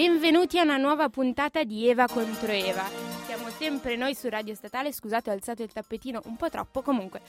Benvenuti a una nuova puntata di Eva contro Eva. Siamo sempre noi su Radio Statale, scusate ho alzato il tappetino un po' troppo comunque.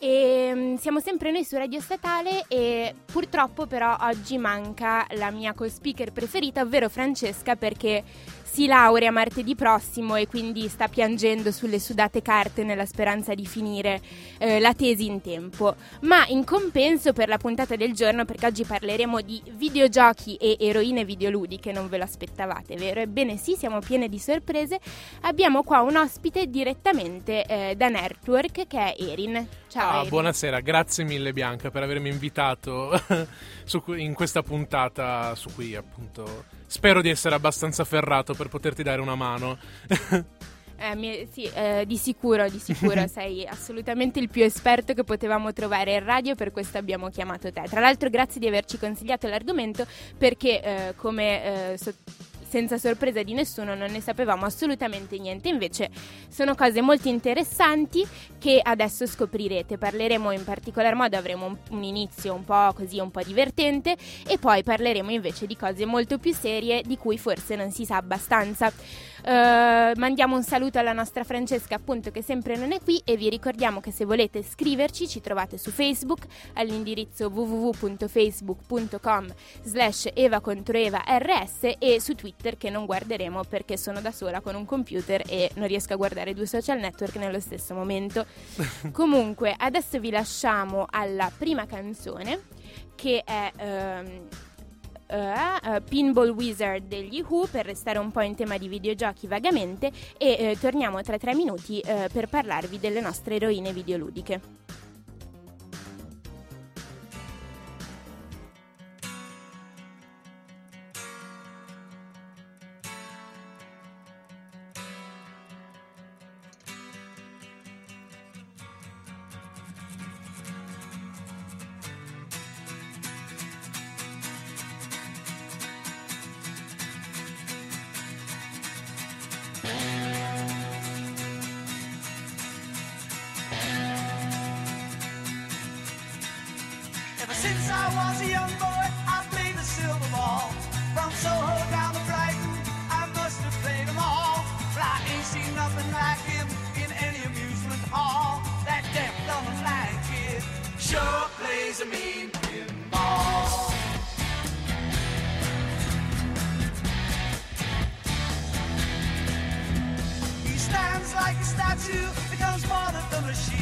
E, mm, siamo sempre noi su Radio Statale e purtroppo però oggi manca la mia co-speaker preferita, ovvero Francesca perché si laurea martedì prossimo e quindi sta piangendo sulle sudate carte nella speranza di finire eh, la tesi in tempo. Ma in compenso per la puntata del giorno, perché oggi parleremo di videogiochi e eroine videoludiche, non ve lo aspettavate, vero? Ebbene sì, siamo piene di sorprese. Abbiamo qua un ospite direttamente eh, da Network che è Erin. Ciao. Ah, buonasera, grazie mille Bianca per avermi invitato in questa puntata su cui appunto spero di essere abbastanza ferrato per poterti dare una mano. Eh, mi- sì, eh, di sicuro, di sicuro sei assolutamente il più esperto che potevamo trovare in radio, per questo abbiamo chiamato te. Tra l'altro grazie di averci consigliato l'argomento perché eh, come eh, so- senza sorpresa di nessuno non ne sapevamo assolutamente niente, invece sono cose molto interessanti che adesso scoprirete. Parleremo in particolar modo, avremo un, un inizio un po' così, un po' divertente e poi parleremo invece di cose molto più serie di cui forse non si sa abbastanza. Eh, mandiamo un saluto alla nostra Francesca appunto che sempre non è qui e vi ricordiamo che se volete scriverci ci trovate su Facebook all'indirizzo www.facebook.com slash eva contro eva rs e su Twitter che non guarderemo perché sono da sola con un computer e non riesco a guardare due social network nello stesso momento. Comunque adesso vi lasciamo alla prima canzone che è... ehm, eh, Pinball Wizard degli Who per restare un po' in tema di videogiochi vagamente e eh, torniamo tra tre minuti per parlarvi delle nostre eroine videoludiche. I was a young boy, I played the silver ball. From Soho down to Brighton, I must have played them all. But I ain't seen nothing like him in any amusement hall. That deaf, dumb, and blind kid sure plays a mean pinball. He stands like a statue, becomes part of the machine.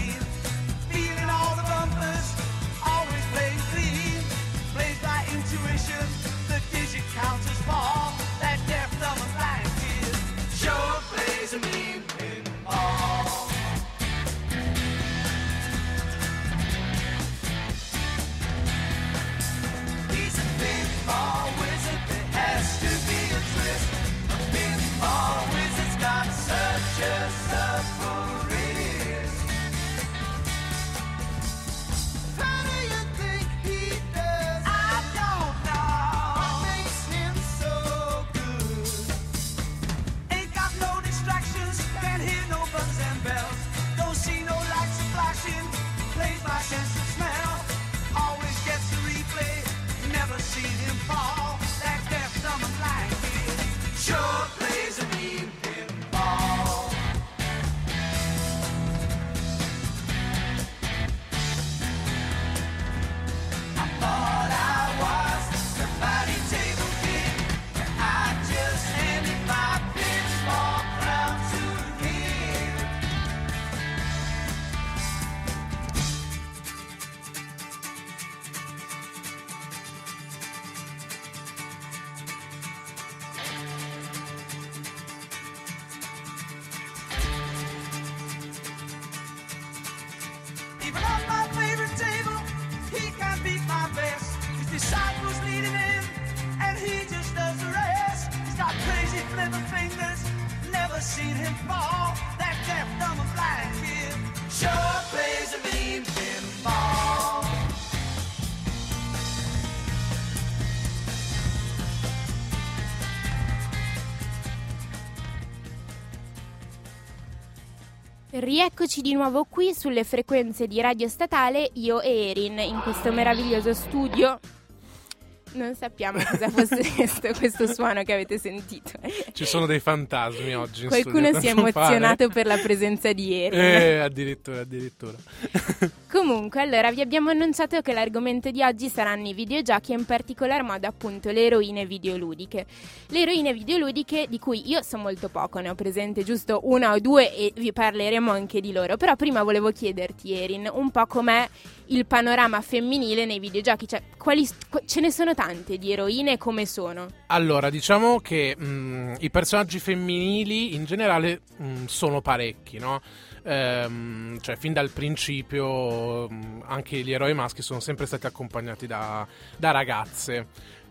Rieccoci di nuovo qui sulle frequenze di Radio Statale, io e Erin, in questo meraviglioso studio. Non sappiamo cosa fosse questo, questo suono che avete sentito. Ci sono dei fantasmi oggi in Qualcuno studio, si è emozionato per la presenza di Erin. Eh, addirittura, addirittura. Comunque, allora vi abbiamo annunciato che l'argomento di oggi saranno i videogiochi e in particolar modo appunto le eroine videoludiche. Le eroine videoludiche di cui io so molto poco, ne ho presente giusto una o due e vi parleremo anche di loro. Però prima volevo chiederti, Erin, un po' com'è il panorama femminile nei videogiochi, cioè quali, qu- ce ne sono tante di eroine come sono? Allora, diciamo che mh, i personaggi femminili in generale mh, sono parecchi, no? Ehm, cioè, fin dal principio mh, anche gli eroi maschi sono sempre stati accompagnati da, da ragazze.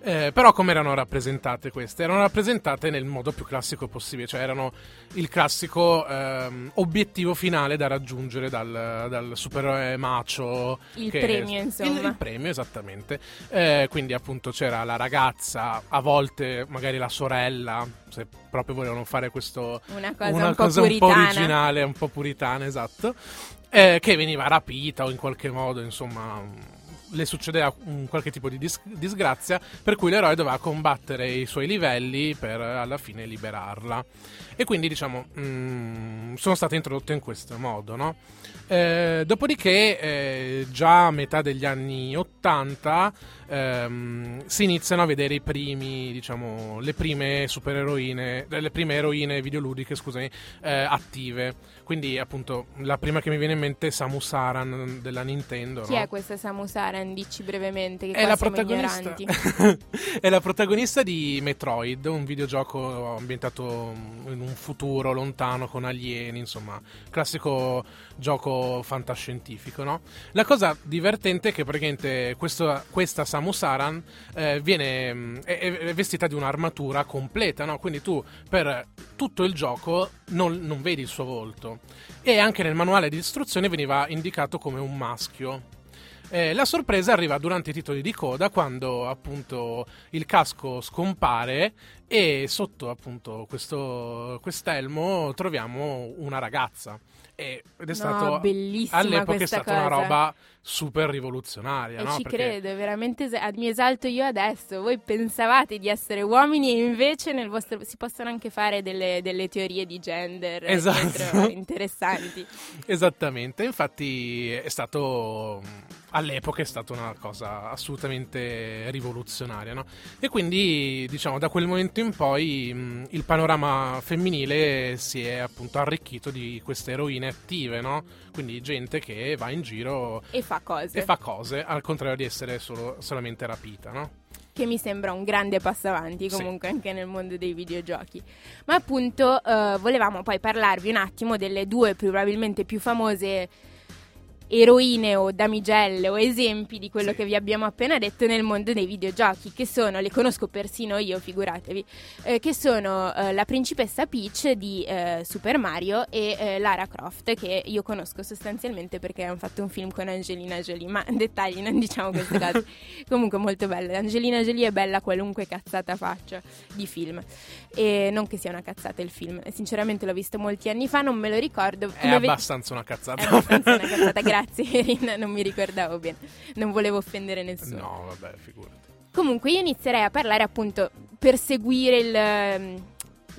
Eh, però come erano rappresentate queste? Erano rappresentate nel modo più classico possibile, cioè erano il classico ehm, obiettivo finale da raggiungere dal, dal supereroe macio. Il premio, insomma. Il, il premio, esattamente. Eh, quindi appunto c'era la ragazza, a volte magari la sorella, se proprio volevano fare questo... Una cosa una un po' cosa un po' originale, un po' puritana, esatto. eh, che veniva rapita o in qualche modo, insomma, le succedeva un qualche tipo di dis- disgrazia, per cui l'eroe doveva combattere i suoi livelli per alla fine liberarla. E quindi, diciamo, mh, sono state introdotte in questo modo, no? Eh, dopodiché, eh, già a metà degli anni 80 ehm, si iniziano a vedere i primi, diciamo, le prime supereroine, eh, le prime eroine videoludiche, scusami, eh, attive. Quindi, appunto, la prima che mi viene in mente è Samus Aran della Nintendo. Chi no? è questa Samus Aran? Dici brevemente che È la, protagonista, è la protagonista di Metroid, un videogioco ambientato in un futuro lontano con alieni, insomma, classico gioco fantascientifico, no? La cosa divertente è che praticamente questo- questa Samus Aran eh, viene, mh, è, è vestita di un'armatura completa, no? Quindi tu per tutto il gioco non, non vedi il suo volto. E anche nel manuale di istruzione veniva indicato come un maschio. Eh, la sorpresa arriva durante i titoli di coda quando appunto il casco scompare e sotto appunto questo quest'elmo troviamo una ragazza. Ed è No, stato all'epoca è stata una cosa. roba super rivoluzionaria, E no? ci Perché- credo, veramente mi esalto io adesso. Voi pensavate di essere uomini e invece nel vostro si possono anche fare delle, delle teorie di gender Esatto. interessanti. Esattamente, infatti è stato all'epoca è stata una cosa assolutamente rivoluzionaria, no? E quindi, diciamo, da quel momento in poi mh, il panorama femminile si è appunto arricchito di queste eroine attive, no? Quindi gente che va in giro E fa cose. e fa cose, al contrario di essere solo- solamente rapita, no? che mi sembra un grande passo avanti Sì. comunque anche nel mondo dei videogiochi. Ma appunto eh, volevamo poi parlarvi un attimo delle due probabilmente più famose eroine o damigelle o esempi di quello Sì. che vi abbiamo appena detto nel mondo dei videogiochi, che sono, le conosco persino io, figuratevi, eh, che sono eh, la principessa Peach di eh, Super Mario e eh, Lara Croft, che io conosco sostanzialmente perché hanno fatto un film con Angelina Jolie, ma dettagli, non diciamo queste cose. Comunque molto bella. Angelina Jolie è bella qualunque cazzata faccia di film. E non che sia una cazzata il film. Sinceramente l'ho visto molti anni fa, non me lo ricordo. È Come ve- abbastanza una cazzata. è abbastanza una cazzata, grazie Erin, non mi ricordavo bene. Non volevo offendere nessuno. no, vabbè, figurati. Comunque io inizierei a parlare appunto per seguire il, ehm,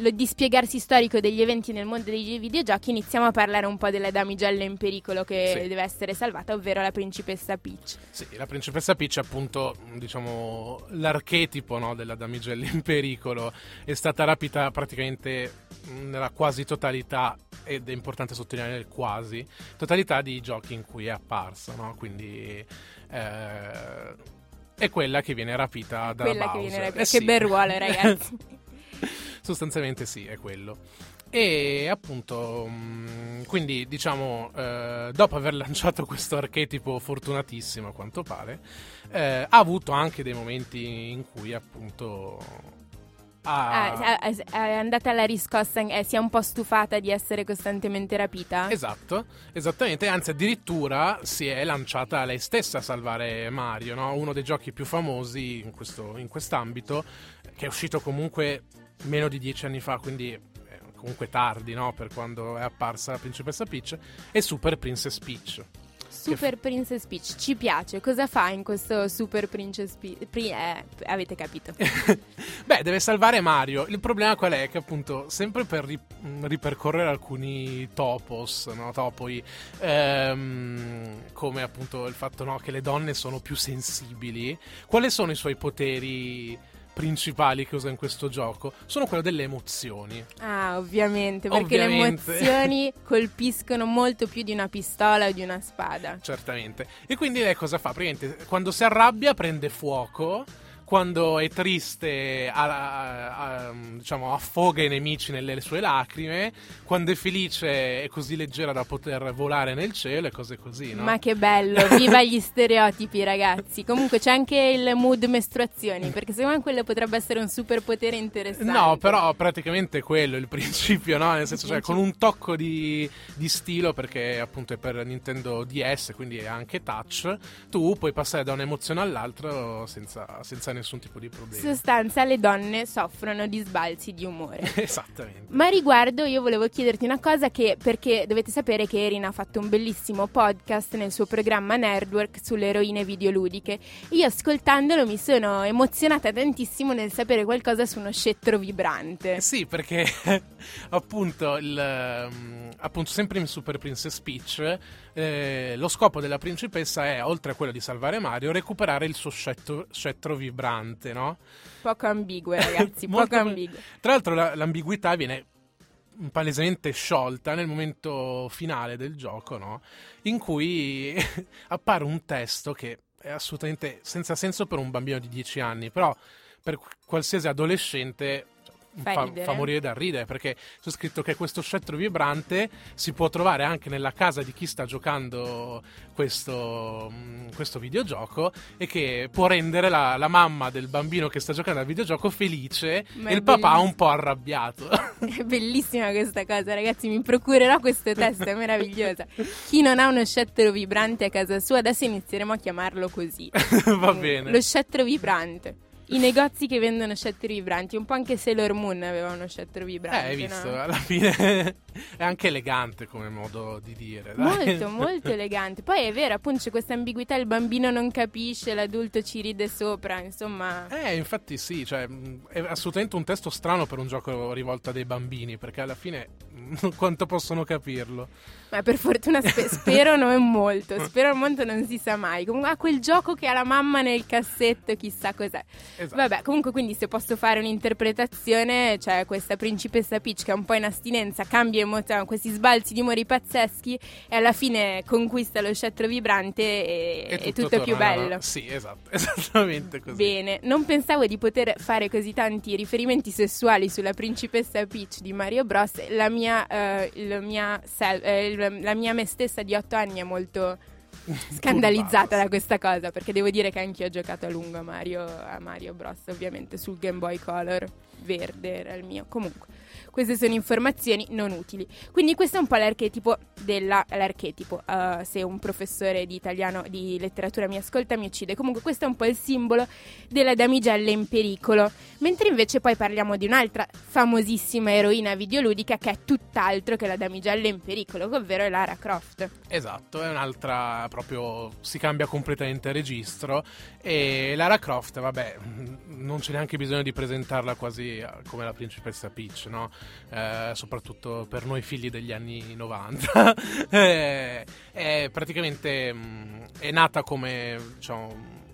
lo dispiegarsi storico degli eventi nel mondo dei videogiochi, iniziamo a parlare un po' della damigella in pericolo che Sì. deve essere salvata, ovvero la principessa Peach. Sì, la principessa Peach è appunto, diciamo, l'archetipo no, della damigella in pericolo. È stata rapita praticamente nella quasi totalità, ed è importante sottolineare il quasi, totalità di giochi in cui è apparsa, no? Quindi eh, è quella che viene rapita da Quella che Bowser. viene rapita. Eh che sì. bel ruolo, ragazzi. Sostanzialmente sì, è quello. E appunto, mh, quindi diciamo, eh, dopo aver lanciato questo archetipo fortunatissimo a quanto pare, eh, ha avuto anche dei momenti in cui appunto. Ah, è- è andata alla riscossa, eh, si è un po' stufata di essere costantemente rapita? Esatto, esattamente, anzi addirittura si è lanciata lei stessa a salvare Mario, no? uno dei giochi più famosi in, questo, in quest'ambito, che è uscito comunque meno di dieci anni fa, quindi eh, comunque tardi no? per quando è apparsa la principessa Peach, è Super Princess Peach. Super Princess Peach, ci piace. Cosa fa in questo Super Princess Peach? Pri- eh, avete capito. Beh, deve salvare Mario. Il problema qual è? Che appunto, sempre per ri- mh, ripercorrere alcuni topos, no? topoi, ehm, come appunto il fatto no, che le donne sono più sensibili, quali sono i suoi poteri principali che usa in questo gioco? Sono quello delle emozioni. Ah, ovviamente, perché Ovviamente. le emozioni colpiscono molto più di una pistola o di una spada. Certamente. E quindi lei cosa fa? Praticamente, quando si arrabbia prende fuoco. Quando è triste, a- a- a- diciamo, affoga i nemici nelle sue lacrime. Quando è felice, è così leggera da poter volare nel cielo e cose così, no? Ma che bello, viva gli stereotipi ragazzi. Comunque c'è anche il mood mestruazioni, perché secondo me quello potrebbe essere un superpotere interessante. No, però praticamente quello è il principio, no? Nel senso, cioè, con un tocco di, di stilo, perché appunto è per Nintendo DS, quindi è anche touch, tu puoi passare da un'emozione all'altra senza, senza nessun tipo di In problema. sostanza le donne soffrono di sbalzi di umore. Esattamente. Ma riguardo io volevo chiederti una cosa che perché dovete sapere che Erin ha fatto un bellissimo podcast nel suo programma Nerdwork sulle eroine videoludiche. Io ascoltandolo mi sono emozionata tantissimo nel sapere qualcosa su uno scettro vibrante. Sì, perché appunto, il, ehm, appunto sempre in Super Princess Peach eh, lo scopo della principessa è, oltre a quello di salvare Mario, recuperare il suo scettro, scettro vibrante, no? Poco ambigue ragazzi, poco ambigue. Tra l'altro la- l'ambiguità viene palesemente sciolta nel momento finale del gioco, no? In cui appare un testo che è assolutamente senza senso per un bambino di 10 anni, però per qualsiasi adolescente Fa fa, morire da ridere perché c'è scritto che questo scettro vibrante si può trovare anche nella casa di chi sta giocando questo, mm, questo videogioco e che può rendere la, la mamma del bambino che sta giocando al videogioco felice Ma e il papà bellissimo. un po' arrabbiato. È bellissima questa cosa, ragazzi. Mi procurerò questo testo, è meravigliosa. Chi non ha uno scettro vibrante a casa sua, adesso inizieremo a chiamarlo così. Va bene. Lo scettro vibrante. I negozi che vendono scettri vibranti, un po' anche Sailor Moon aveva uno scettro Eh, vibrante. hai visto? no? Alla fine è anche elegante come modo di dire. dai. Molto, molto elegante. Poi è vero, appunto, c'è questa ambiguità: il bambino non capisce, l'adulto ci ride sopra. Insomma, Eh, infatti sì, cioè, è assolutamente un testo strano per un gioco rivolto a dei bambini, perché alla fine quanto possono capirlo? Ma per fortuna spe- spero non molto. Spero molto non si sa mai. Comunque, ha quel gioco che ha la mamma nel cassetto, chissà cos'è. Esatto. Vabbè, comunque, quindi, se posso fare un'interpretazione, c'è questa principessa Peach che è un po' in astinenza, cambia emozione, questi sbalzi di umori pazzeschi e alla fine conquista lo scettro vibrante e, e tutto, è più bello. Sì, esatto, esattamente così. Bene, non pensavo di poter fare così tanti riferimenti sessuali sulla principessa Peach di Mario Bros. La mia, eh, il mia sel- eh, il- la mia me stessa di 8 anni è molto scandalizzata da questa cosa perché devo dire che anch'io ho giocato a lungo a Mario, a Mario Bros. Ovviamente sul Game Boy Color verde era il mio. Comunque, queste sono informazioni non utili. Quindi questo è un po' l'archetipo della eh, se un professore di italiano di letteratura mi ascolta mi uccide. Comunque questo è un po' il simbolo della damigella in pericolo. Mentre invece poi parliamo di un'altra famosissima eroina videoludica che è tutt'altro che la damigella in pericolo, ovvero Lara Croft. Esatto, è un'altra proprio si cambia completamente registro e Lara Croft, vabbè, non c'è neanche bisogno di presentarla quasi eh, come la principessa Peach, no? Eh, soprattutto per noi figli degli anni 90. Eh, è praticamente mh, è nata come diciamo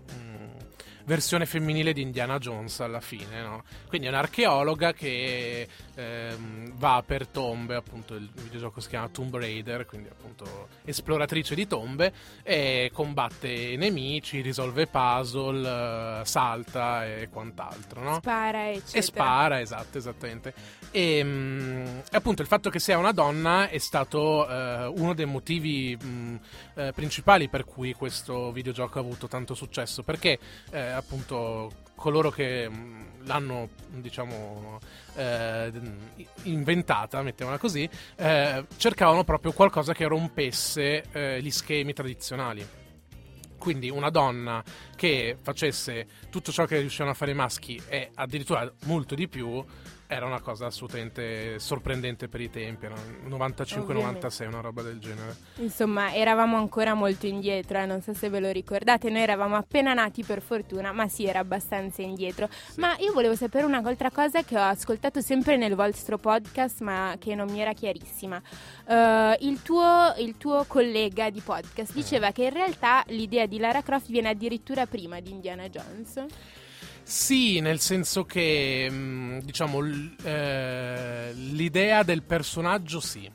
versione femminile di Indiana Jones alla fine, no? Quindi è un'archeologa che ehm, va per tombe, appunto il videogioco si chiama Tomb Raider, quindi appunto esploratrice di tombe e combatte i nemici, risolve puzzle, salta e quant'altro, no? Spara, eccetera. E spara, esatto, esattamente. E mm, appunto il fatto che sia una donna è stato eh, uno dei motivi mm, eh, principali per cui questo videogioco ha avuto tanto successo, perché eh, appunto coloro che mh, l'hanno, diciamo, eh, inventata, mettiamola così, eh, cercavano proprio qualcosa che rompesse eh, gli schemi tradizionali. Quindi una donna che facesse tutto ciò che riuscivano a fare i maschi e addirittura molto di più era una cosa assolutamente sorprendente per i tempi, erano 95-96, una roba del genere. Insomma, eravamo ancora molto indietro, eh, non so se ve lo ricordate, noi eravamo appena nati per fortuna, ma sì, era abbastanza indietro. Ma io volevo sapere un'altra cosa che ho ascoltato sempre nel vostro podcast, ma che non mi era chiarissima. Eh, il, tuo, il tuo collega di podcast diceva che in realtà l'idea di Lara Croft viene addirittura prima di Indiana Jones. Sì, nel senso che, mh, diciamo, eh, l'idea del personaggio sì.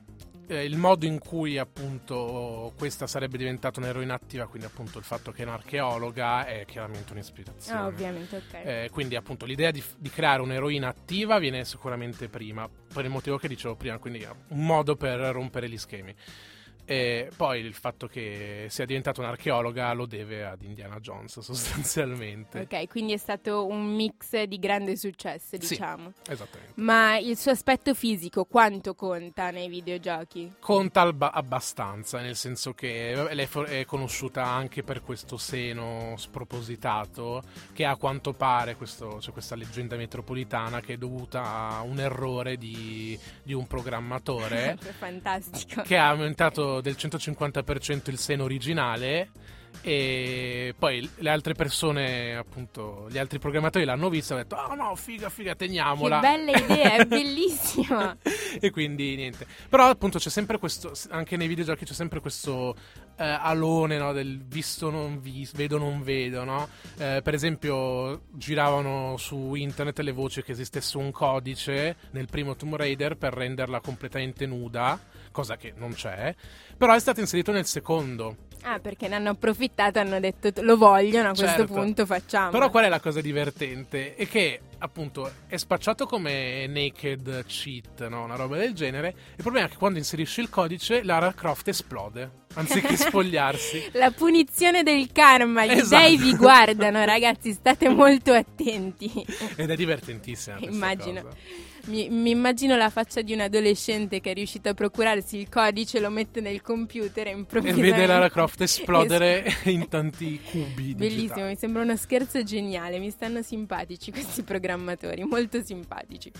Eh, il modo in cui appunto questa sarebbe diventata un'eroina attiva, quindi appunto il fatto che è un'archeologa è chiaramente un'ispirazione. Ah, ovviamente, ok. Eh, quindi appunto l'idea di, di creare un'eroina attiva viene sicuramente prima, per il motivo che dicevo prima, quindi è un modo per rompere gli schemi. E poi il fatto che sia diventata un'archeologa lo deve ad Indiana Jones sostanzialmente. Ok, quindi è stato un mix di grande successo, Sì. diciamo. Esattamente. Ma il suo aspetto fisico quanto conta nei videogiochi? Conta alba- abbastanza, nel senso che lei è conosciuta anche per questo seno spropositato, che a quanto pare questo- c'è questa leggenda metropolitana che è dovuta a un errore di, di un programmatore Fantastico. che ha aumentato del 150% il seno originale e poi le altre persone, appunto, gli altri programmatori l'hanno visto e hanno detto "Ah no, figa, figa, Che teniamola". bella idea, è bellissima. e quindi niente. Però appunto c'è sempre questo, anche nei videogiochi c'è sempre questo eh, alone no, del visto non visto, vedo non vedo, no? Eh, per esempio giravano su internet le voci che esistesse un codice nel primo Tomb Raider per renderla completamente nuda, cosa che non c'è, però è stato inserito nel secondo. Ah, perché ne hanno approfittato, hanno detto lo vogliono, a questo Certo. punto facciamo. Però qual è la cosa divertente? È che appunto è spacciato come naked cheat, no? una roba del genere. Il problema è che quando inserisci il codice Lara Croft esplode, anziché spogliarsi. La punizione del karma, gli Esatto. dei vi guardano, ragazzi, state molto attenti. Ed è divertentissima. Immagino. cosa. Mi, mi immagino la faccia di un adolescente che è riuscito a procurarsi il codice, lo mette nel computer e E improvvisamente... vede Lara Croft esplodere in tanti cubi. Bellissimo, digitali. mi sembra uno scherzo geniale, mi stanno simpatici questi programmatori, molto simpatici.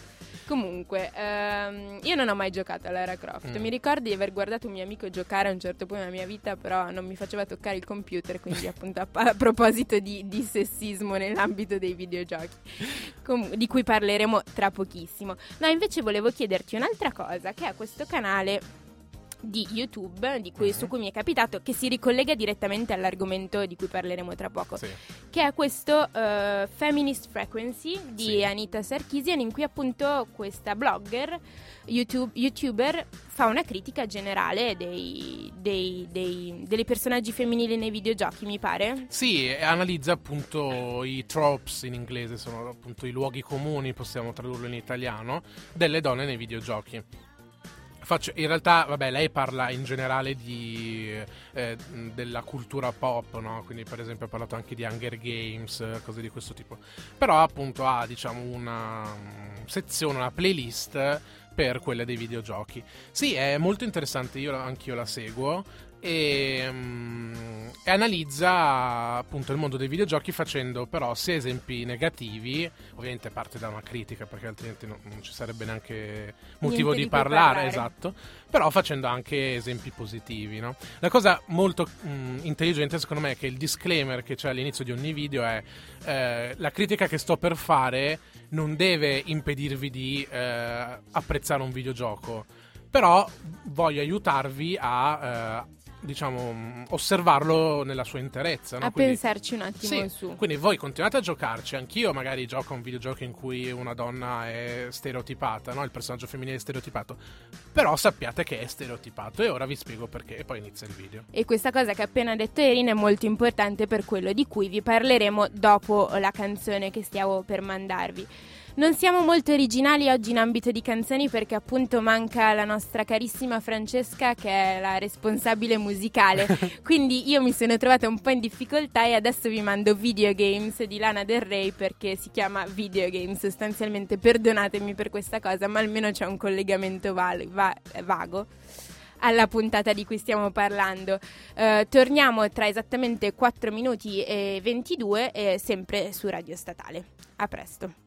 Comunque, ehm, io non ho mai giocato a Lara Croft, Mm. mi ricordo di aver guardato un mio amico giocare a un certo punto nella mia vita, però non mi faceva toccare il computer, quindi appunto a, a proposito di, di sessismo nell'ambito dei videogiochi, Comu- di cui parleremo tra pochissimo. No, invece volevo chiederti un'altra cosa, che è questo canale di YouTube di cui- Mhm. su cui mi è capitato che si ricollega direttamente all'argomento di cui parleremo tra poco Sì. che è questo eh, Feminist Frequency di Sì. Anita Sarkeesian in cui appunto questa blogger YouTube- youtuber fa una critica generale dei, dei, dei, dei personaggi femminili nei videogiochi mi pare Sì, analizza appunto i tropes in inglese, sono appunto i luoghi comuni, possiamo tradurlo in italiano, delle donne nei videogiochi. Faccio- in realtà, vabbè, lei parla in generale di, eh, della cultura pop, no? Quindi, per esempio, ha parlato anche di Hunger Games, cose di questo tipo. Però, appunto, ha, diciamo, una mm, sezione, una playlist per quelle dei videogiochi. Sì, è molto interessante, io anch'io la seguo e, mm, e analizza appunto il mondo dei videogiochi facendo però sia esempi negativi, ovviamente parte da una critica perché altrimenti non, non ci sarebbe neanche motivo di, di parlare, parlare. esatto, però facendo anche esempi positivi. No? La cosa molto mm, intelligente secondo me è che il disclaimer che c'è all'inizio di ogni video è eh, la critica che sto per fare non deve impedirvi di eh, apprezzare un videogioco, però voglio aiutarvi a eh, diciamo mh, osservarlo nella sua interezza. no? a Quindi- pensarci un attimo sì, su quindi voi continuate a giocarci, anch'io magari gioco a un videogioco in cui una donna è stereotipata, no? il personaggio femminile è stereotipato, però sappiate che è stereotipato e ora vi spiego perché e poi inizia il video. e questa cosa che ha appena detto Erin è molto importante per quello di cui vi parleremo dopo la canzone che stiamo per mandarvi Non siamo molto originali oggi in ambito di canzoni perché appunto manca la nostra carissima Francesca che è la responsabile musicale. Quindi io mi sono trovata un po' in difficoltà e adesso vi mando Video Games di Lana Del Rey perché si chiama Video Games sostanzialmente. Perdonatemi per questa cosa, ma almeno c'è un collegamento val- va- vago alla puntata di cui stiamo parlando. Eh, torniamo tra esattamente 4 minuti e 22, eh, sempre su Radio Statale. A presto.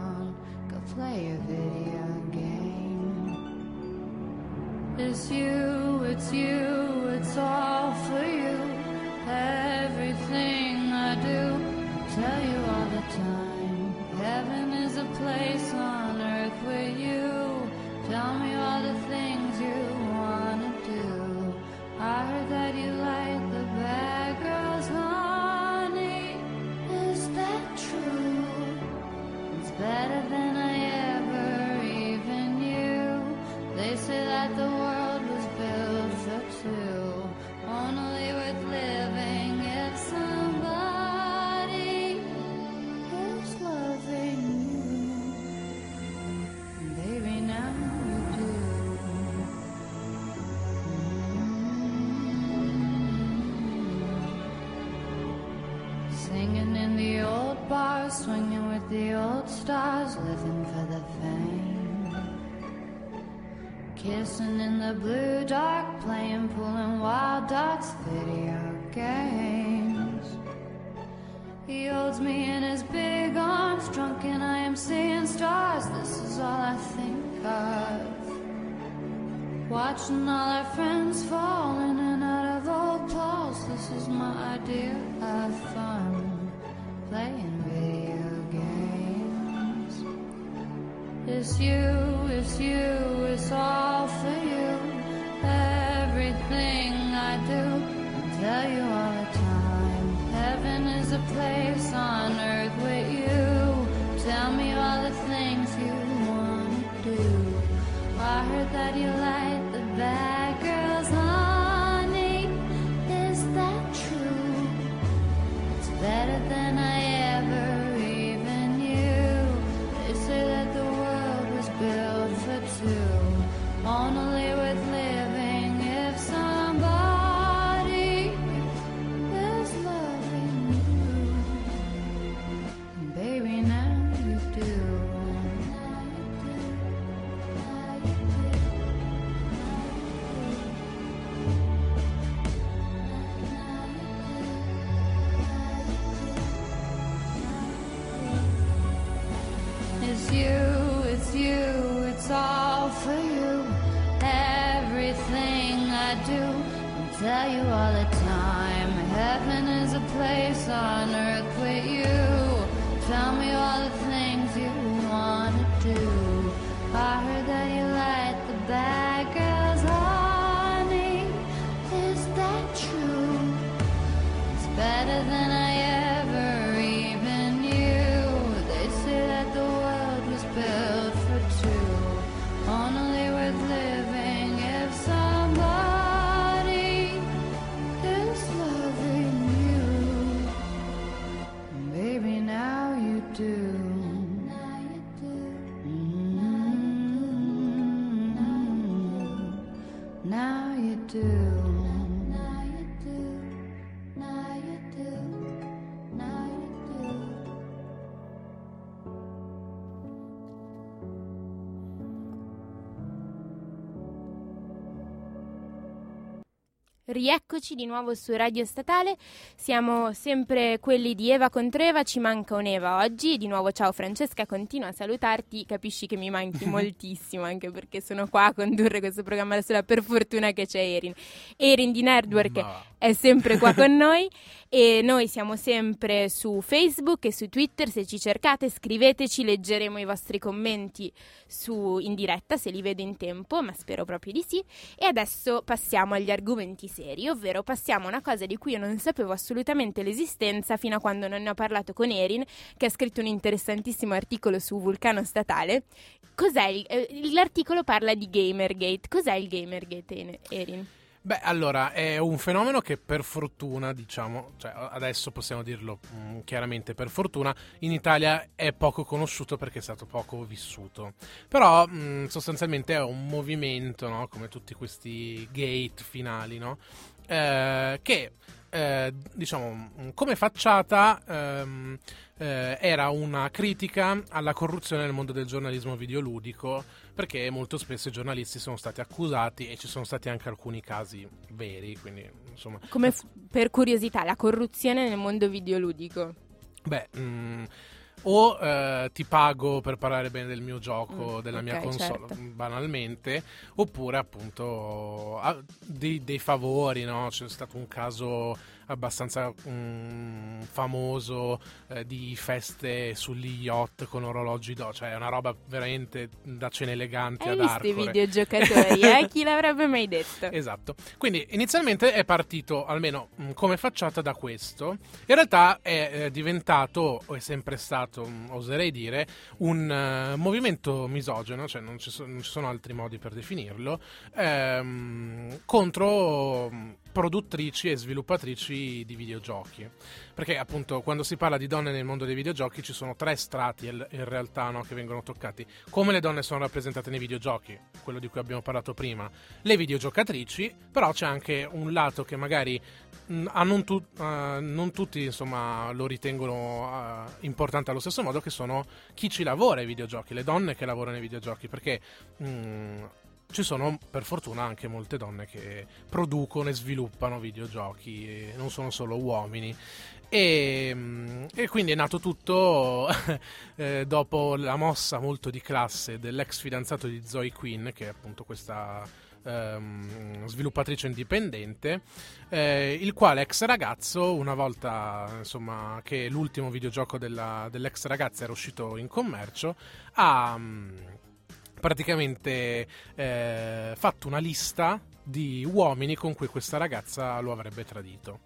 Play a video game. It's you, it's you, it's all for you. Everything I do, tell you all the time. Heaven better than I Rieccoci di nuovo su Radio Statale, siamo sempre quelli di Eva contro Eva, ci manca un'Eva oggi, di nuovo ciao Francesca, continuo a salutarti, capisci che mi manchi moltissimo anche perché sono qua a condurre questo programma da sola, per fortuna che c'è Erin. Erin di Nerdwork Ma- è sempre qua con noi e noi siamo sempre su Facebook e su Twitter, se ci cercate scriveteci, leggeremo i vostri commenti su, in diretta se li vedo in tempo, ma spero proprio di sì. E adesso passiamo agli argomenti seri, ovvero passiamo a una cosa di cui io non sapevo assolutamente l'esistenza fino a quando non ne ho parlato con Erin, che ha scritto un interessantissimo articolo su Vulcano Statale. Cos'è il- eh, l'articolo parla di Gamergate. Cos'è il Gamergate, Erin? Beh, allora, è un fenomeno che per fortuna, diciamo, cioè adesso possiamo dirlo mm, chiaramente per fortuna, in Italia è poco conosciuto perché è stato poco vissuto. Però mm, sostanzialmente è un movimento, no? come tutti questi gate finali, no? Eh, che eh, diciamo mm, come facciata ehm, eh, era una critica alla corruzione nel mondo del giornalismo videoludico perché molto spesso i giornalisti sono stati accusati e ci sono stati anche alcuni casi veri, quindi insomma... Come f- per curiosità, la corruzione nel mondo videoludico. Beh, mm, o eh, ti pago per parlare bene del mio gioco, Mm, della mia ok, console, certo. banalmente, oppure appunto dei, dei favori, no? C'è stato un caso abbastanza mm, famoso eh, di feste sugli yacht con orologi d'oro, cioè è una roba veramente da cene eleganti Hai ad visto i Arcore. videogiocatori, eh? Chi l'avrebbe mai detto? Esatto. Quindi inizialmente è partito, almeno mh, come facciata, da questo. In realtà è eh, diventato, o è sempre stato, mh, oserei dire, un eh, movimento misogeno, cioè non ci, so- non ci sono altri modi per definirlo, ehm, contro mh, produttrici e sviluppatrici di videogiochi. Perché appunto quando si parla di donne nel mondo dei videogiochi ci sono tre strati in realtà no, che vengono toccati. Come le donne sono rappresentate nei videogiochi, quello di cui abbiamo parlato prima, le videogiocatrici, però c'è anche un lato che magari mh, a non, tu- eh, non tutti insomma, lo ritengono eh, importante allo stesso modo, che sono chi ci lavora ai videogiochi, le donne che lavorano ai videogiochi, perché mh, ci sono per fortuna anche molte donne che producono e sviluppano videogiochi, non sono solo uomini. E, mm, e quindi è nato tutto eh, dopo la mossa molto di classe dell'ex fidanzato di Zoe Quinn, che è appunto questa ehm, sviluppatrice indipendente, eh, il quale ex ragazzo, una volta insomma, che l'ultimo videogioco della- dell'ex ragazza era uscito in commercio, ha mm, praticamente eh, fatto una lista di uomini con cui questa ragazza lo avrebbe tradito.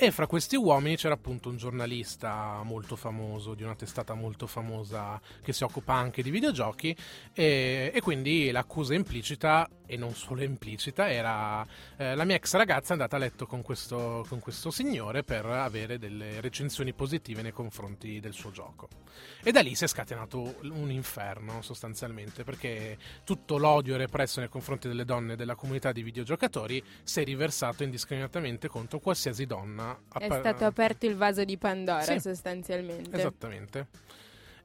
E fra questi uomini c'era appunto un giornalista molto famoso, di una testata molto famosa che si occupa anche di videogiochi, e, e quindi l'accusa implicita, e non solo implicita, era eh, la mia ex ragazza è andata a letto con questo, con questo signore per avere delle recensioni positive nei confronti del suo gioco. E da lì si è scatenato un inferno sostanzialmente, perché tutto l'odio represso nei confronti delle donne della comunità di videogiocatori si è riversato indiscriminatamente contro qualsiasi donna. È appa- stato aperto il vaso di Pandora Sì. sostanzialmente. Esattamente.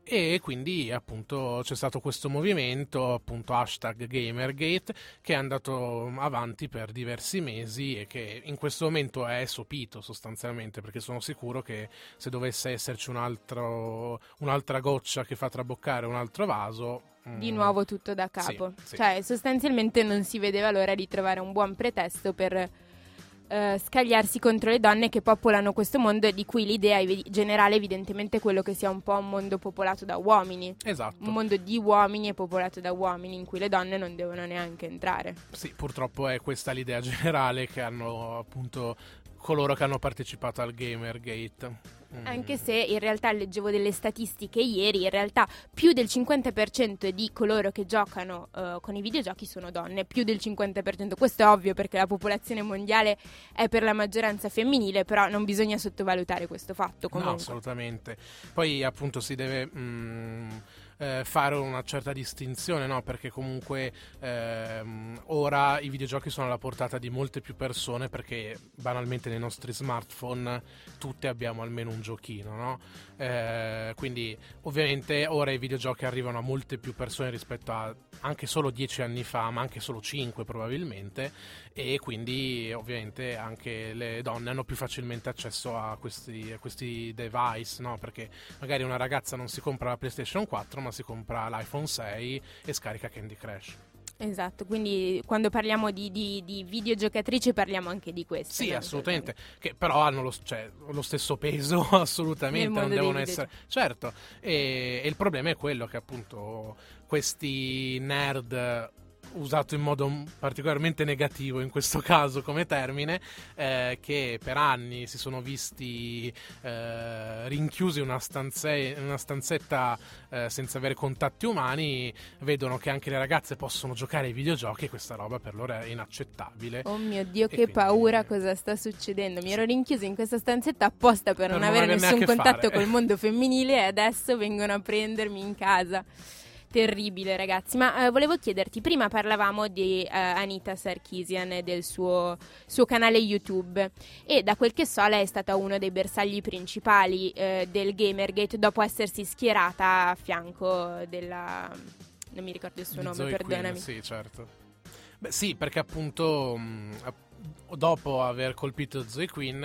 E quindi appunto c'è stato questo movimento, appunto hashtag Gamergate, che è andato avanti per diversi mesi e che in questo momento è sopito sostanzialmente, perché sono sicuro che se dovesse esserci un altro, un'altra goccia che fa traboccare un altro vaso... Di mm, nuovo tutto da capo. Sì, sì. Cioè, sostanzialmente non si vedeva l'ora di trovare un buon pretesto per eh, scagliarsi contro le donne che popolano questo mondo e di cui l'idea evi- generale evidentemente è quello che sia un po' un mondo popolato da uomini. Esatto. Un mondo di uomini e popolato da uomini in cui le donne non devono neanche entrare. Sì, purtroppo è questa l'idea generale che hanno appunto coloro che hanno partecipato al Gamergate. Mm. Anche se in realtà leggevo delle statistiche ieri, in realtà più del 50% di coloro che giocano eh, con i videogiochi sono donne, più del 50%. Questo è ovvio perché la popolazione mondiale è per la maggioranza femminile, però non bisogna sottovalutare questo fatto No, comunque. assolutamente. Poi appunto si deve mm, eh, fare una certa distinzione, no? Perché comunque ehm, ora i videogiochi sono alla portata di molte più persone perché banalmente nei nostri smartphone tutti abbiamo almeno un giochino, no? Eh, quindi ovviamente ora i videogiochi arrivano a molte più persone rispetto a anche solo dieci anni fa, ma anche solo cinque probabilmente, e quindi ovviamente anche le donne hanno più facilmente accesso a questi, a questi device, no? Perché magari una ragazza non si compra la PlayStation 4, ma si compra l'iPhone 6 e scarica Candy Crush. Esatto, quindi quando parliamo di, di, di videogiocatrici parliamo anche di questo. Sì, assolutamente, che però hanno lo, cioè, lo stesso peso assolutamente, non devono essere... Certo, e, e il problema è quello che appunto questi nerd usato in modo particolarmente negativo in questo caso come termine, eh, che per anni si sono visti eh, rinchiusi in una, stanze- una stanzetta eh, senza avere contatti umani, vedono che anche le ragazze possono giocare ai videogiochi e questa roba per loro è inaccettabile. Oh mio Dio, E che quindi- paura cosa sta succedendo. Mi ero rinchiusa in questa stanzetta apposta per, Per non non avere nessun contatto fare. col mondo femminile e adesso vengono a prendermi in casa. Terribile, ragazzi. Ma eh, volevo chiederti: prima parlavamo di eh, Anita Sarkeesian e del suo, suo canale YouTube. E da quel che so, lei è stata uno dei bersagli principali eh, del Gamergate dopo essersi schierata a fianco della. Non mi ricordo il suo Di nome, Zoe perdonami. sì, certo. Beh, sì, perché appunto mh, app- dopo aver colpito Zoe Quinn,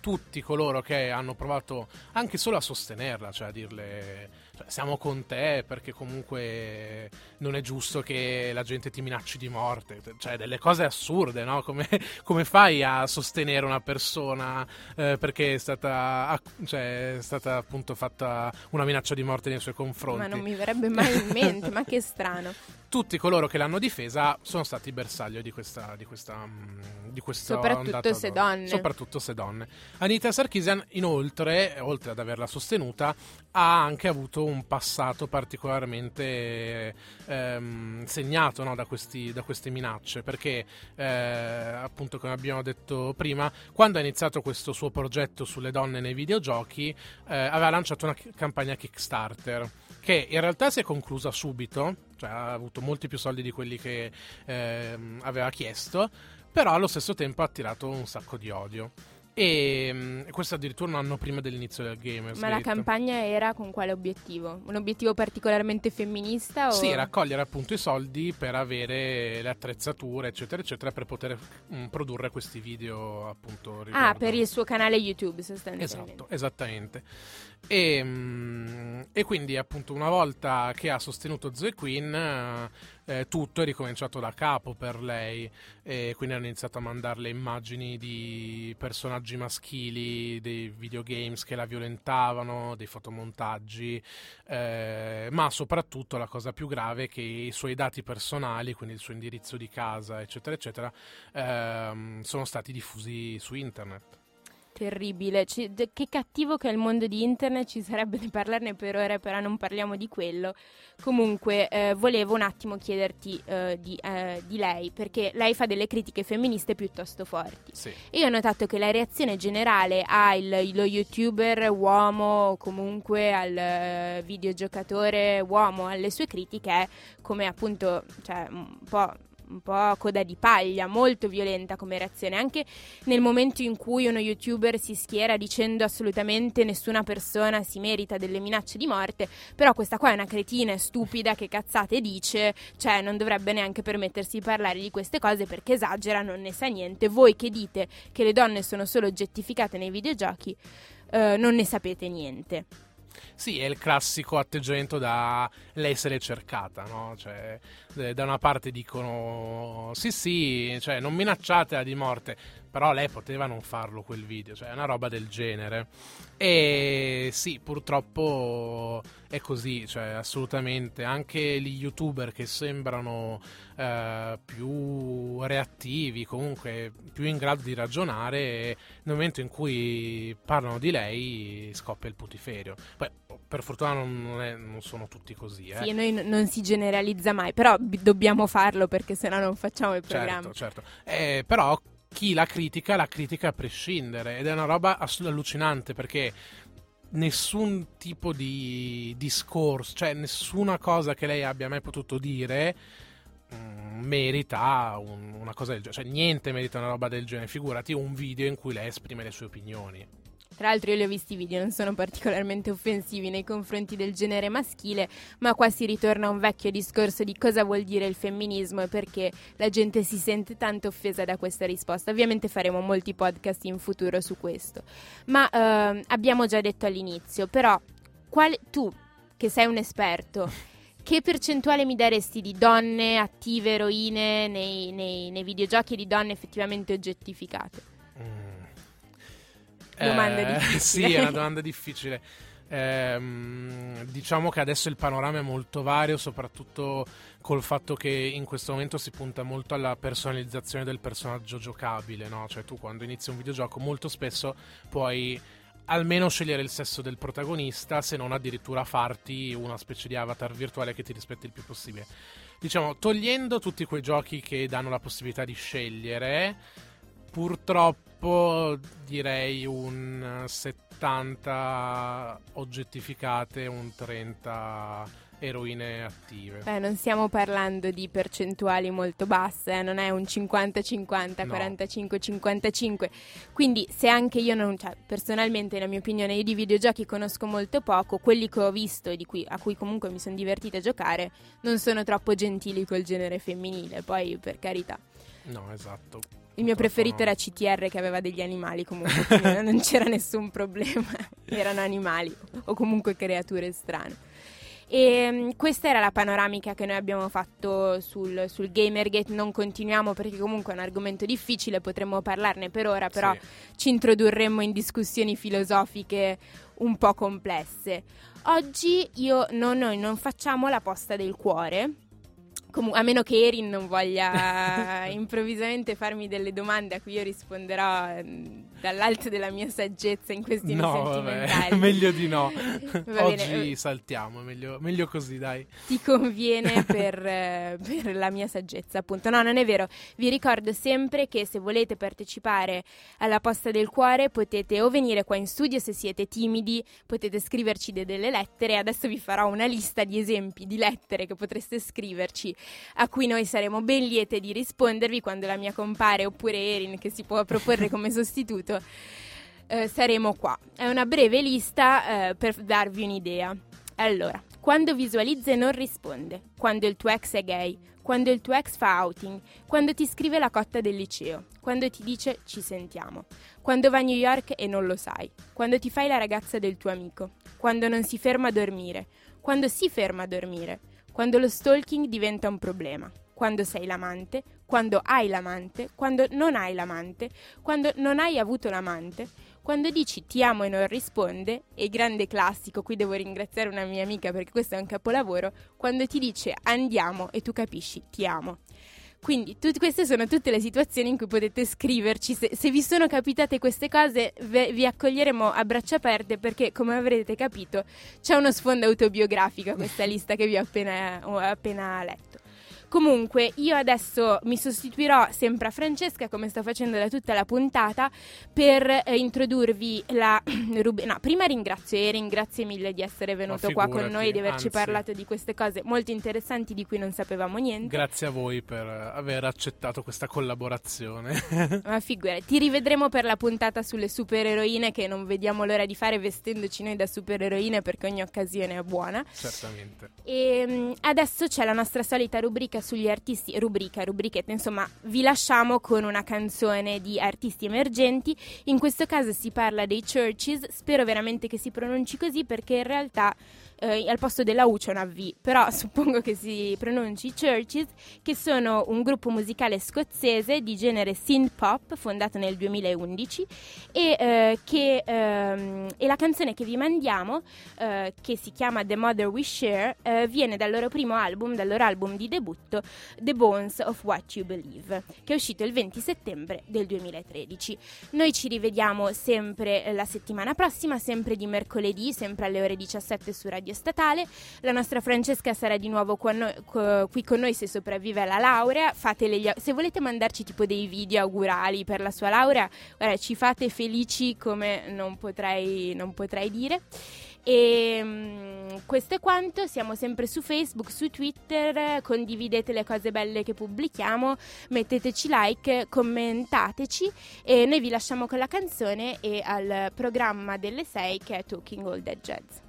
tutti coloro che hanno provato anche solo a sostenerla, cioè a dirle cioè, siamo con te perché comunque non è giusto che la gente ti minacci di morte, cioè delle cose assurde, no? Come, come fai a sostenere una persona eh, perché è stata, cioè, è stata appunto fatta una minaccia di morte nei suoi confronti? Ma non mi verrebbe mai in mente, ma che strano. tutti coloro che l'hanno difesa sono stati bersaglio di questa di questa mm, di questa Soprattutto se d'odio. donne. soprattutto se donne Anita Sarkeesian inoltre oltre ad averla sostenuta ha anche avuto un passato particolarmente ehm, segnato no, da, questi- da queste minacce perché eh, appunto come abbiamo detto prima quando ha iniziato questo suo progetto sulle donne nei videogiochi eh, aveva lanciato una campagna Kickstarter che in realtà si è conclusa subito, cioè ha avuto molti più soldi di quelli che ehm, aveva chiesto, però allo stesso tempo ha attirato un sacco di odio. E mm, questo addirittura un anno prima dell'inizio del Gamers Ma la campagna era con quale obiettivo? Un obiettivo particolarmente femminista? O... Sì, raccogliere appunto i soldi per avere le attrezzature, eccetera, eccetera, per poter mm, produrre questi video appunto. Ah, riguardo- per il suo canale YouTube sostanzialmente. Esatto, esattamente. E, mm, e quindi appunto una volta che ha sostenuto Zoe eh, eh, tutto è ricominciato da capo per lei e quindi hanno iniziato a mandarle immagini di personaggi maschili dei videogames che la violentavano, dei fotomontaggi, eh, ma soprattutto la cosa più grave è che i suoi dati personali, quindi il suo indirizzo di casa, eccetera, eccetera, ehm, sono stati diffusi su internet. Terribile. D- che cattivo che è il mondo di internet, ci sarebbe di parlarne per ore, però non parliamo di quello. Comunque, eh, volevo un attimo chiederti eh, di, eh, di lei, perché lei fa delle critiche femministe piuttosto forti. Sì. Io ho notato che la reazione generale al lo youtuber uomo o comunque al eh, videogiocatore uomo alle sue critiche è come appunto cioè, un po'. Un po' coda di paglia, molto violenta come reazione, anche nel momento in cui uno youtuber si schiera dicendo assolutamente nessuna persona si merita delle minacce di morte, però questa qua è una cretina è stupida che cazzate dice, cioè non dovrebbe neanche permettersi di parlare di queste cose perché esagera, non ne sa niente. Voi che dite che le donne sono solo oggettificate nei videogiochi, eh, non ne sapete niente. Sì, è il classico atteggiamento da l'essere cercata, no? Cioè, eh, da una parte dicono sì, sì, cioè, non minacciatela di morte, però lei poteva non farlo quel video, cioè è una roba del genere. E sì, purtroppo è così, cioè assolutamente. Anche gli youtuber che sembrano eh, più reattivi, comunque più in grado di ragionare, nel momento in cui parlano di lei scoppia il putiferio. Poi, per fortuna non, non è- non sono tutti così, eh. Sì, noi n- non si generalizza mai, però b- dobbiamo farlo perché sennò non facciamo il programma. Certo, certo. Eh, però chi la critica, la critica a prescindere ed è una roba ass- allucinante perché nessun tipo di discorso, cioè nessuna cosa che lei abbia mai potuto dire mm, merita un- una cosa del genere, cioè niente merita una roba del genere, figurati un video in cui lei esprime le sue opinioni. Tra l'altro io li ho visti i video, non sono particolarmente offensivi nei confronti del genere maschile, ma qua si ritorna a un vecchio discorso di cosa vuol dire il femminismo e perché la gente si sente tanto offesa da questa risposta. Ovviamente faremo molti podcast in futuro su questo. Ma ehm, abbiamo già detto all'inizio, però quale- tu che sei un esperto, che percentuale mi daresti di donne attive, eroine nei, nei- nei videogiochi e di donne effettivamente oggettificate? Domanda Eh, difficile. Sì, è una domanda difficile. Ehm, diciamo che adesso il panorama è molto vario, soprattutto col fatto che in questo momento si punta molto alla personalizzazione del personaggio giocabile, no? Cioè tu quando inizi un videogioco molto spesso puoi almeno scegliere il sesso del protagonista, se non addirittura farti una specie di avatar virtuale che ti rispetti il più possibile. Diciamo, togliendo tutti quei giochi che danno la possibilità di scegliere, purtroppo direi un 70 oggettificate, un 30 eroine attive. Beh, non stiamo parlando di percentuali molto basse, eh, non è un 50-50, No. 45-55. Quindi, se anche io non, cioè, personalmente, la mia opinione, io di videogiochi conosco molto poco, quelli che ho visto e di cui, a cui comunque mi sono divertita a giocare, non sono troppo gentili col genere femminile. Poi, per carità. No, esatto. Il mio preferito no. era CTR che aveva degli animali comunque, non c'era nessun problema, erano animali o comunque creature strane. E mm, questa era la panoramica che noi abbiamo fatto sul, sul Gamergate, non continuiamo perché comunque è un argomento difficile, potremmo parlarne per ora, però Sì. ci introdurremmo in discussioni filosofiche un po' complesse. Oggi io non, noi non facciamo la posta del cuore. Comu- a meno che Erin non voglia improvvisamente farmi delle domande a cui io risponderò ehm, dall'alto della mia saggezza in questioni No, vabbè, sentimentali. meglio di no. Oggi eh, saltiamo, meglio, meglio così, dai. ti conviene per, eh, per la mia saggezza, appunto. No, non è vero. Vi ricordo sempre che se volete partecipare alla posta del cuore potete o venire qua in studio se siete timidi, potete scriverci de- delle lettere. Adesso vi farò una lista di esempi di lettere che potreste scriverci, a cui noi saremo ben liete di rispondervi quando la mia compare oppure Erin, che si può proporre come sostituto, eh, saremo qua. È una breve lista eh, per darvi un'idea. Allora, quando visualizza e non risponde, quando il tuo ex è gay, quando il tuo ex fa outing, quando ti scrive la cotta del liceo, quando ti dice ci sentiamo, quando va a New York e non lo sai, quando ti fai la ragazza del tuo amico, quando non si ferma a dormire, quando si ferma a dormire, quando lo stalking diventa un problema, quando sei l'amante, quando hai l'amante, quando non hai l'amante, quando non hai avuto l'amante, quando dici ti amo e non risponde, e grande classico, qui devo ringraziare una mia amica perché questo è un capolavoro, quando ti dice andiamo e tu capisci ti amo. Quindi tut- queste sono tutte le situazioni in cui potete scriverci. Se, se vi sono capitate queste cose ve- vi accoglieremo a braccia aperte perché come avrete capito c'è uno sfondo autobiografico a questa lista che vi ho appena, ho appena letto. Comunque, io adesso mi sostituirò sempre a Francesca, come sto facendo da tutta la puntata, per eh, introdurvi la rubrica. No, prima ringrazio Erin, grazie mille di essere venuto qua con noi e di averci anzi. parlato di queste cose molto interessanti di cui non sapevamo niente. Grazie a voi per aver accettato questa collaborazione. Ma figurati, ti rivedremo per la puntata sulle supereroine che non vediamo l'ora di fare vestendoci noi da supereroine perché ogni occasione è buona. Certamente. E mm, adesso c'è la nostra solita rubrica sugli artisti, rubrica, rubrichetta, insomma, vi lasciamo con una canzone di artisti emergenti. In questo caso si parla dei Churches, spero veramente che si pronunci così perché in realtà eh, al posto della U c'è una V, però suppongo che si pronunci Churches, che sono un gruppo musicale scozzese di genere synth pop fondato nel 2011 e, eh, che, ehm, e la canzone che vi mandiamo, eh, che si chiama The Mother We Share, eh, viene dal loro primo album, dal loro album di debutto, The Bones of What You Believe, che è uscito il 20 settembre del 2013. Noi ci rivediamo sempre eh, la settimana prossima, sempre di mercoledì, sempre alle ore 17 su Radio radio statale. La nostra Francesca sarà di nuovo con noi, co, qui con noi se sopravvive alla laurea. Gli, se volete mandarci tipo dei video augurali per la sua laurea, guarda, ci fate felici come non potrei, non potrei dire. E questo è quanto, siamo sempre su Facebook, su Twitter, condividete le cose belle che pubblichiamo, metteteci like, commentateci e noi vi lasciamo con la canzone e al programma delle 6 che è Talking All Dead Jazz.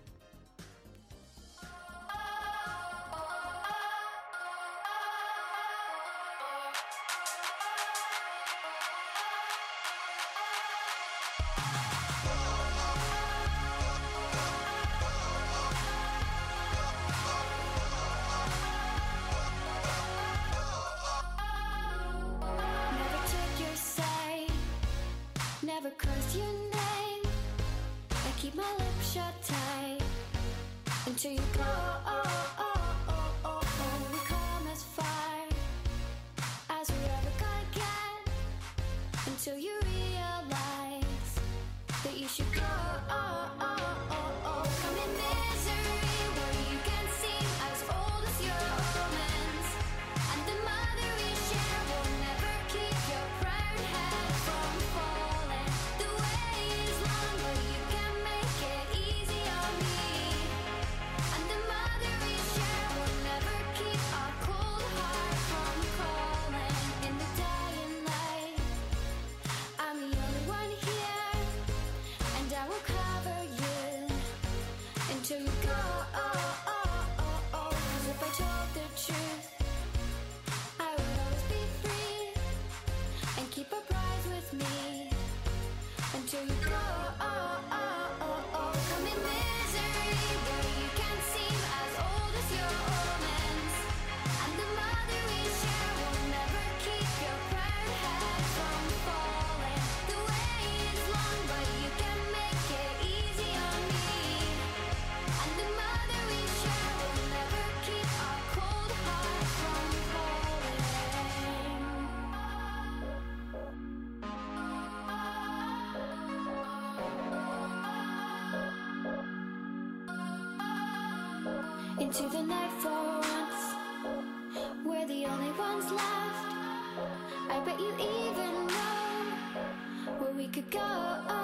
into the night for once. We're the only ones left. I bet you even know where we could go.